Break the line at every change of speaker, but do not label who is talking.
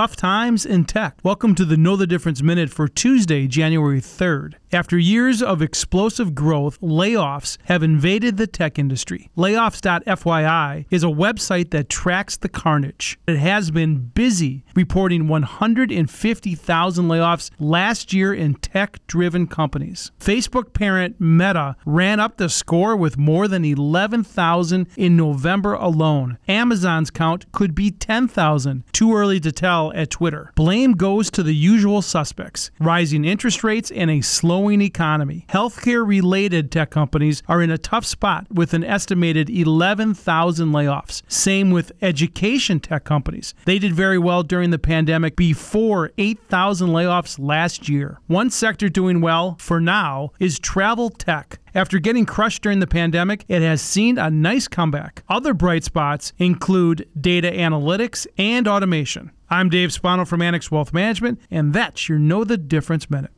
tough times in tech. Welcome to the Know the Difference Minute for Tuesday, January 3rd. After years of explosive growth, layoffs have invaded the tech industry. Layoffs.fyi is a website that tracks the carnage. It has been busy reporting 150,000 layoffs last year in tech driven companies. Facebook parent Meta ran up the score with more than 11,000 in November alone. Amazon's count could be 10,000. Too early to tell at Twitter. Blame goes to the usual suspects rising interest rates and a slow slowing economy. Healthcare related tech companies are in a tough spot with an estimated 11,000 layoffs. Same with education tech companies. They did very well during the pandemic before 8,000 layoffs last year. One sector doing well for now is travel tech. After getting crushed during the pandemic, it has seen a nice comeback. Other bright spots include data analytics and automation. I'm Dave Spano from Annex Wealth Management, and that's your Know the Difference Minute.